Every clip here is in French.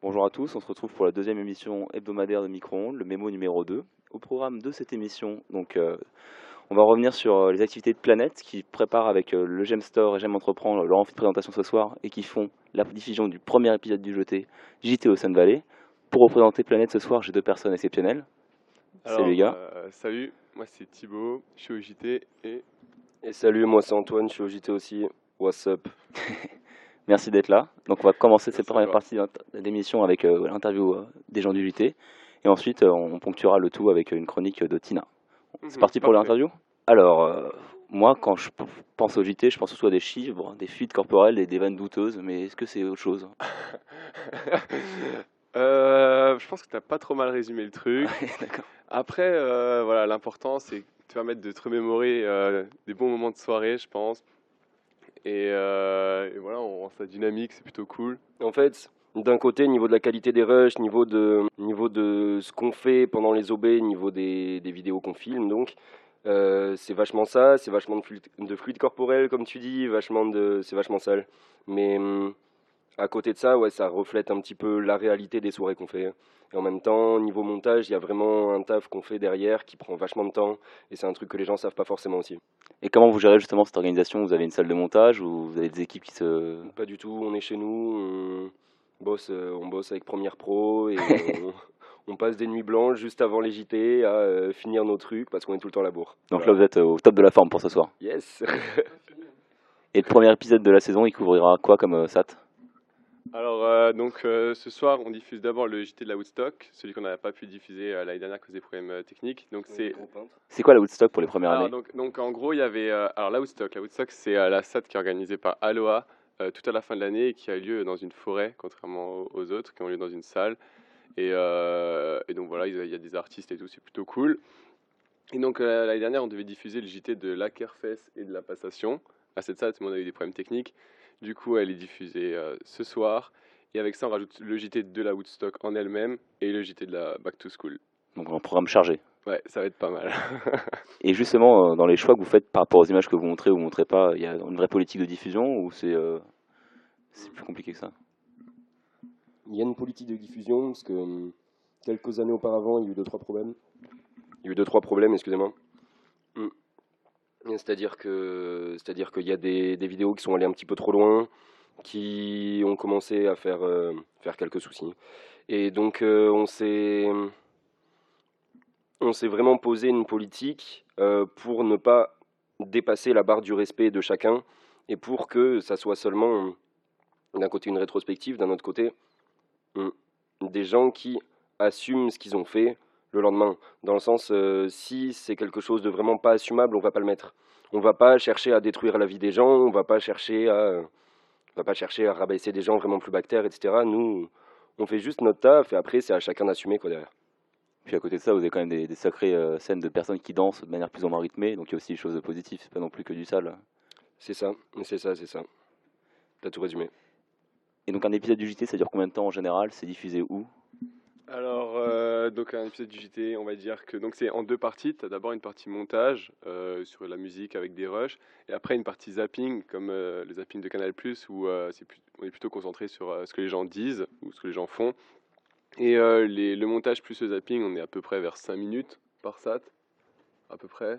Bonjour à tous, on se retrouve pour la deuxième émission hebdomadaire de Micro-ondes, le mémo numéro 2. Au programme de cette émission, donc, euh, on va revenir sur euh, les activités de Planète qui préparent avec euh, le Gem Store et Gem Entreprendre leur amphi de présentation ce soir et qui font la diffusion du premier épisode du JT, JT au Sun Valley. Pour représenter Planète ce soir, j'ai deux personnes exceptionnelles. salut les gars. euh, salut, moi c'est Thibaut, je suis au JT et Et salut, moi c'est Antoine, je suis au JT aussi. What's up? Merci d'être là. Donc on va commencer cette première partie d'émission avec euh, l'interview euh, des gens du JT. Et ensuite, euh, on ponctuera le tout avec une chronique de Tina. C'est Mhm, parti pour l'interview? Alors, moi, quand je pense au JT, je pense surtout à des chiffres, des fuites corporelles et des vannes douteuses. Mais est-ce que c'est autre chose? Je pense que tu as pas trop mal résumé le truc. D'accord. Après, voilà, l'important c'est que tu vas mettre de te remémorer des bons moments de soirée, je pense. Et, euh, et voilà, on rend ça dynamique, c'est plutôt cool. En fait, d'un côté, niveau de la qualité des rushs, niveau de, niveau de ce qu'on fait pendant les OB, niveau des, des vidéos qu'on filme, donc, euh, c'est vachement ça, c'est vachement de fluide, de fluide corporel, comme tu dis, vachement de, c'est vachement sale. Mais hum, à côté de ça, ouais, ça reflète un petit peu la réalité des soirées qu'on fait. Et en même temps, niveau montage, il y a vraiment un taf qu'on fait derrière qui prend vachement de temps, et c'est un truc que les gens savent pas forcément aussi. Et comment vous gérez justement cette organisation? Vous avez une salle de montage ou vous avez des équipes qui se... Pas du tout, on est chez nous, on bosse, euh, on bosse avec Premiere Pro et on, on passe des nuits blanches juste avant les JT à euh, finir nos trucs parce qu'on est tout le temps à la bourre. Donc là, vous êtes au top de la forme pour ce soir. Yes Et le premier épisode de la saison, il couvrira quoi comme euh, SAT? Alors, euh, donc euh, ce soir, on diffuse d'abord le JT de la Woodstock, celui qu'on n'a pas pu diffuser euh, l'année dernière à cause des problèmes euh, techniques. Donc, c'est C'est quoi la Woodstock pour les premières Alors, années? donc, donc en gros, il y avait euh, alors la Woodstock. La Woodstock, c'est euh, la SAT qui est organisée par Aloha euh, tout à la fin de l'année et qui a lieu dans une forêt, contrairement aux, autres qui ont lieu dans une salle. Et, euh, et donc voilà, il y a- des artistes et tout, c'est plutôt cool. Et donc euh, l'année dernière, on devait diffuser le JT de l'Akerfest et de la Passation. À cette SAT, mais on a eu des problèmes techniques. Du coup, elle est diffusée euh, ce soir. Et avec ça, on rajoute le JT de la Woodstock en elle-même et le JT de la Back to School. Donc un programme chargé. Ouais, ça va être pas mal. Et justement, euh, dans les choix que vous faites par rapport aux images que vous montrez ou vous montrez pas, il y a une vraie politique de diffusion ou c'est euh, c'est plus compliqué que ça? Il y a une politique de diffusion parce que hum, quelques années auparavant, il y a eu deux trois problèmes. Il y a eu deux trois problèmes, excusez-moi. C'est-à-dire que c'est-à-dire qu'il y a des, vidéos qui sont allées un petit peu trop loin, qui ont commencé à faire euh, quelques soucis. Et donc euh, on s'est on s'est vraiment posé une politique euh, pour ne pas dépasser la barre du respect de chacun et pour que ça soit seulement d'un côté une rétrospective, d'un autre côté hum, des gens qui assument ce qu'ils ont fait le lendemain. Dans le sens, euh, si c'est quelque chose de vraiment pas assumable, on va pas le mettre. On va pas chercher à détruire la vie des gens, on va pas chercher à, on va pas chercher à rabaisser des gens vraiment plus bactères, etc. Nous, on fait juste notre taf et après c'est à chacun d'assumer quoi derrière. Puis à côté de ça, vous avez quand même des, des sacrées euh, scènes de personnes qui dansent de manière plus ou moins rythmée, donc il y a aussi des choses positives, c'est pas non plus que du sale. C'est ça, c'est ça, c'est ça. T'as tout résumé. Et donc un épisode du JT, ça dure combien de temps en général? C'est diffusé où? Alors, euh, donc un épisode du JT, on va dire que donc c'est en deux parties. Tu as d'abord une partie montage euh, sur la musique avec des rushs, et après une partie zapping, comme euh, le zapping de Canal+, où euh, plus- on est plutôt concentré sur ce que les gens disent ou ce que les gens font. Et les- le montage plus le zapping, on est à peu près vers 5 minutes par sat, à peu près.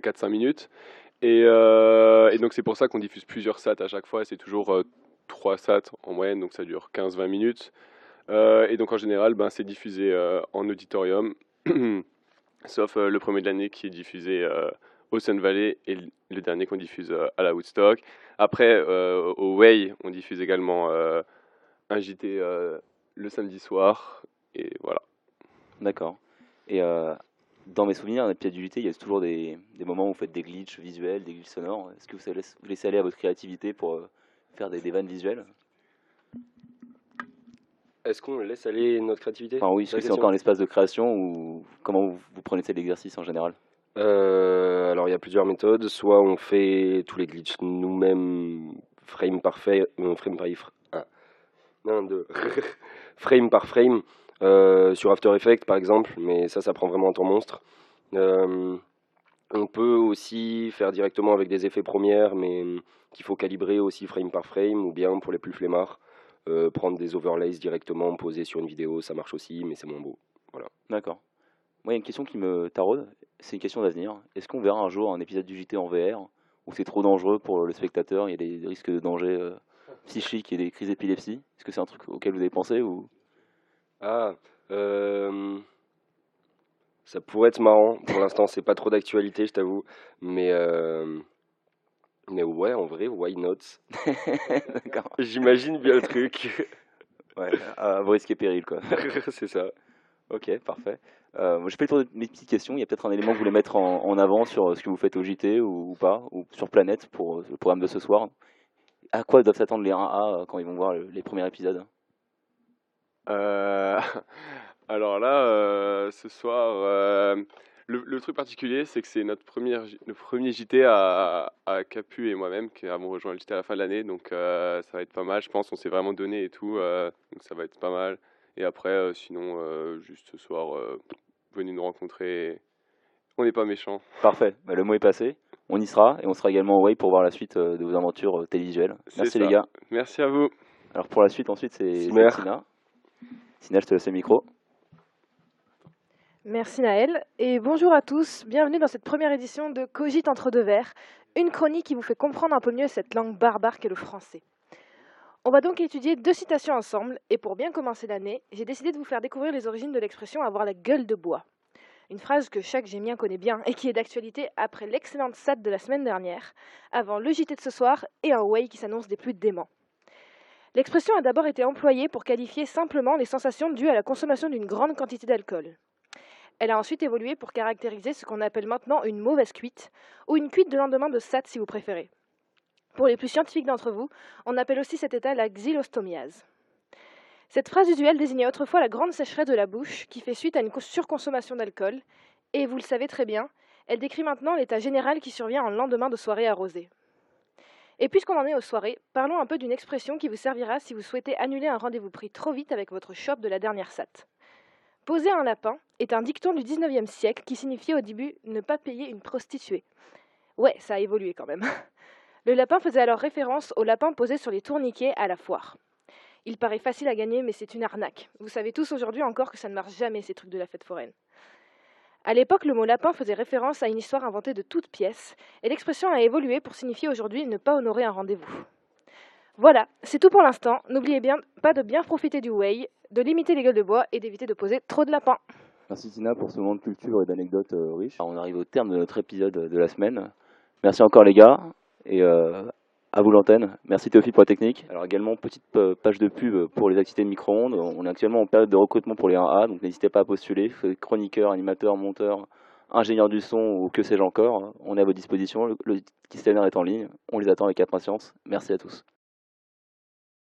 4-5 minutes. Et, et donc c'est pour ça qu'on diffuse plusieurs sats à chaque fois. C'est toujours 3 sats en moyenne, donc ça dure 15-20 minutes. Euh, et donc en général, ben, c'est diffusé euh, en auditorium, sauf euh, le premier de l'année qui est diffusé au Sun Valley et le- dernier qu'on diffuse à la Woodstock. Après, au Way, on diffuse également un JT le samedi soir. Et voilà. D'accord. Et dans mes souvenirs, du JT, il y a toujours des, moments où vous faites des glitches visuels, des glitches sonores. Est-ce que vous laissez, vous laissez aller à votre créativité pour faire des vannes visuelles? Est-ce qu'on laisse aller notre créativité Enfin oui, C'est encore un espace de création ou comment vous, vous prenez cet exercice en général Euh, alors il y a plusieurs méthodes. Soit on fait tous les glitches nous-mêmes, frame par frame, euh, frame par ah. Un, deux. frame par frame, euh, sur After Effects par exemple, mais ça, ça prend vraiment un temps monstre. Euh, on peut aussi faire directement avec des effets premières, mais qu'il faut calibrer aussi frame par frame, ou bien pour les plus flemmards, Euh, prendre des overlays directement, poser sur une vidéo, ça marche aussi, mais c'est moins beau. Voilà. D'accord. Moi, il y a une question qui me taraude, c'est une question d'avenir. Est-ce qu'on verra un jour un épisode du JT en VR où c'est trop dangereux pour le spectateur, il y a des risques de danger euh, psychique et des crises d'épilepsie? Est-ce que c'est un truc auquel vous avez pensé ou? Ah, euh, ça pourrait être marrant. Pour l'instant, c'est pas trop d'actualité, je t'avoue. Mais, euh, mais ouais, en vrai, why not? D'accord. J'imagine bien le truc. Ouais, à vos risques et périls, quoi. c'est ça. Ok, parfait. Euh, moi, je fais le tour de mes petites questions. Il y a peut-être un élément que vous voulez mettre en, en avant sur euh, ce que vous faites au JT ou, ou pas, ou sur Planète pour euh, le programme de ce soir. À quoi doivent s'attendre les 1A euh, quand ils vont voir le- les premiers épisodes? Euh, alors là, euh, ce soir, euh, le, le truc particulier, c'est que c'est notre premier, J- le premier JT à, à Capu et moi-même qui avons rejoint le JT à la fin de l'année. Donc euh, ça va être pas mal, je pense. On s'est vraiment donné et tout. euh, donc ça va être pas mal. Et après, euh, sinon, euh, juste ce soir, euh, venez nous rencontrer. On n'est pas méchants. Parfait, Bah, le mot est passé. On y sera et on sera également au Way pour voir la suite de vos aventures télévisuelles. Merci ça. les gars. Merci à vous. Alors pour la suite, ensuite, c'est Tina. Tina, je te laisse le micro. Merci Naël et bonjour à tous. Bienvenue dans cette première édition de Cogite entre deux vers, une chronique qui vous fait comprendre un peu mieux cette langue barbare qu'est le français. On va donc étudier deux citations ensemble et pour bien commencer l'année, j'ai décidé de vous faire découvrir les origines de l'expression avoir la gueule de bois. Une phrase que chaque gémien connaît bien et qui est d'actualité après l'excellente SAT de la semaine dernière, avant le JT de ce soir et un way qui s'annonce des plus déments. L'expression a d'abord été employée pour qualifier simplement les sensations dues à la consommation d'une grande quantité d'alcool. Elle a ensuite évolué pour caractériser ce qu'on appelle maintenant une mauvaise cuite, ou une cuite de lendemain de SAT si vous préférez. Pour les plus scientifiques d'entre vous, on appelle aussi cet état la xylostomiase. Cette phrase usuelle désignait autrefois la grande sécheresse de la bouche qui fait suite à une co- surconsommation d'alcool, et vous le savez très bien, elle décrit maintenant l'état général qui survient en lendemain de soirée arrosée. Et puisqu'on en est aux soirées, parlons un peu d'une expression qui vous servira si vous souhaitez annuler un rendez-vous pris trop vite avec votre shop de la dernière SAT. Poser un lapin est un dicton du 19e siècle qui signifiait au début ne pas payer une prostituée. Ouais, ça a évolué quand même. Le lapin faisait alors référence au lapin posé sur les tourniquets à la foire. Il paraît facile à gagner, mais c'est une arnaque. Vous savez tous aujourd'hui encore que ça ne marche jamais, ces trucs de la fête foraine. À l'époque, le mot lapin faisait référence à une histoire inventée de toutes pièces, et l'expression a évolué pour signifier aujourd'hui ne pas honorer un rendez-vous. Voilà, c'est tout pour l'instant. N'oubliez bien pas de bien profiter du way, de limiter les gueules de bois et d'éviter de poser trop de lapins. Merci Tina pour ce moment de culture et d'anecdotes euh, riches. On arrive au terme de notre épisode de la semaine. Merci encore les gars et euh, à vous l'antenne. Merci Théophile pour la technique. Alors également petite euh, page de pub pour les activités de micro-ondes. On est actuellement en période de recrutement pour les 1A, donc n'hésitez pas à postuler. Chroniqueur, animateur, monteur, ingénieur du son ou que sais-je encore. On est à votre disposition. Le questionnaire est en ligne. On les attend avec impatience. Merci à tous.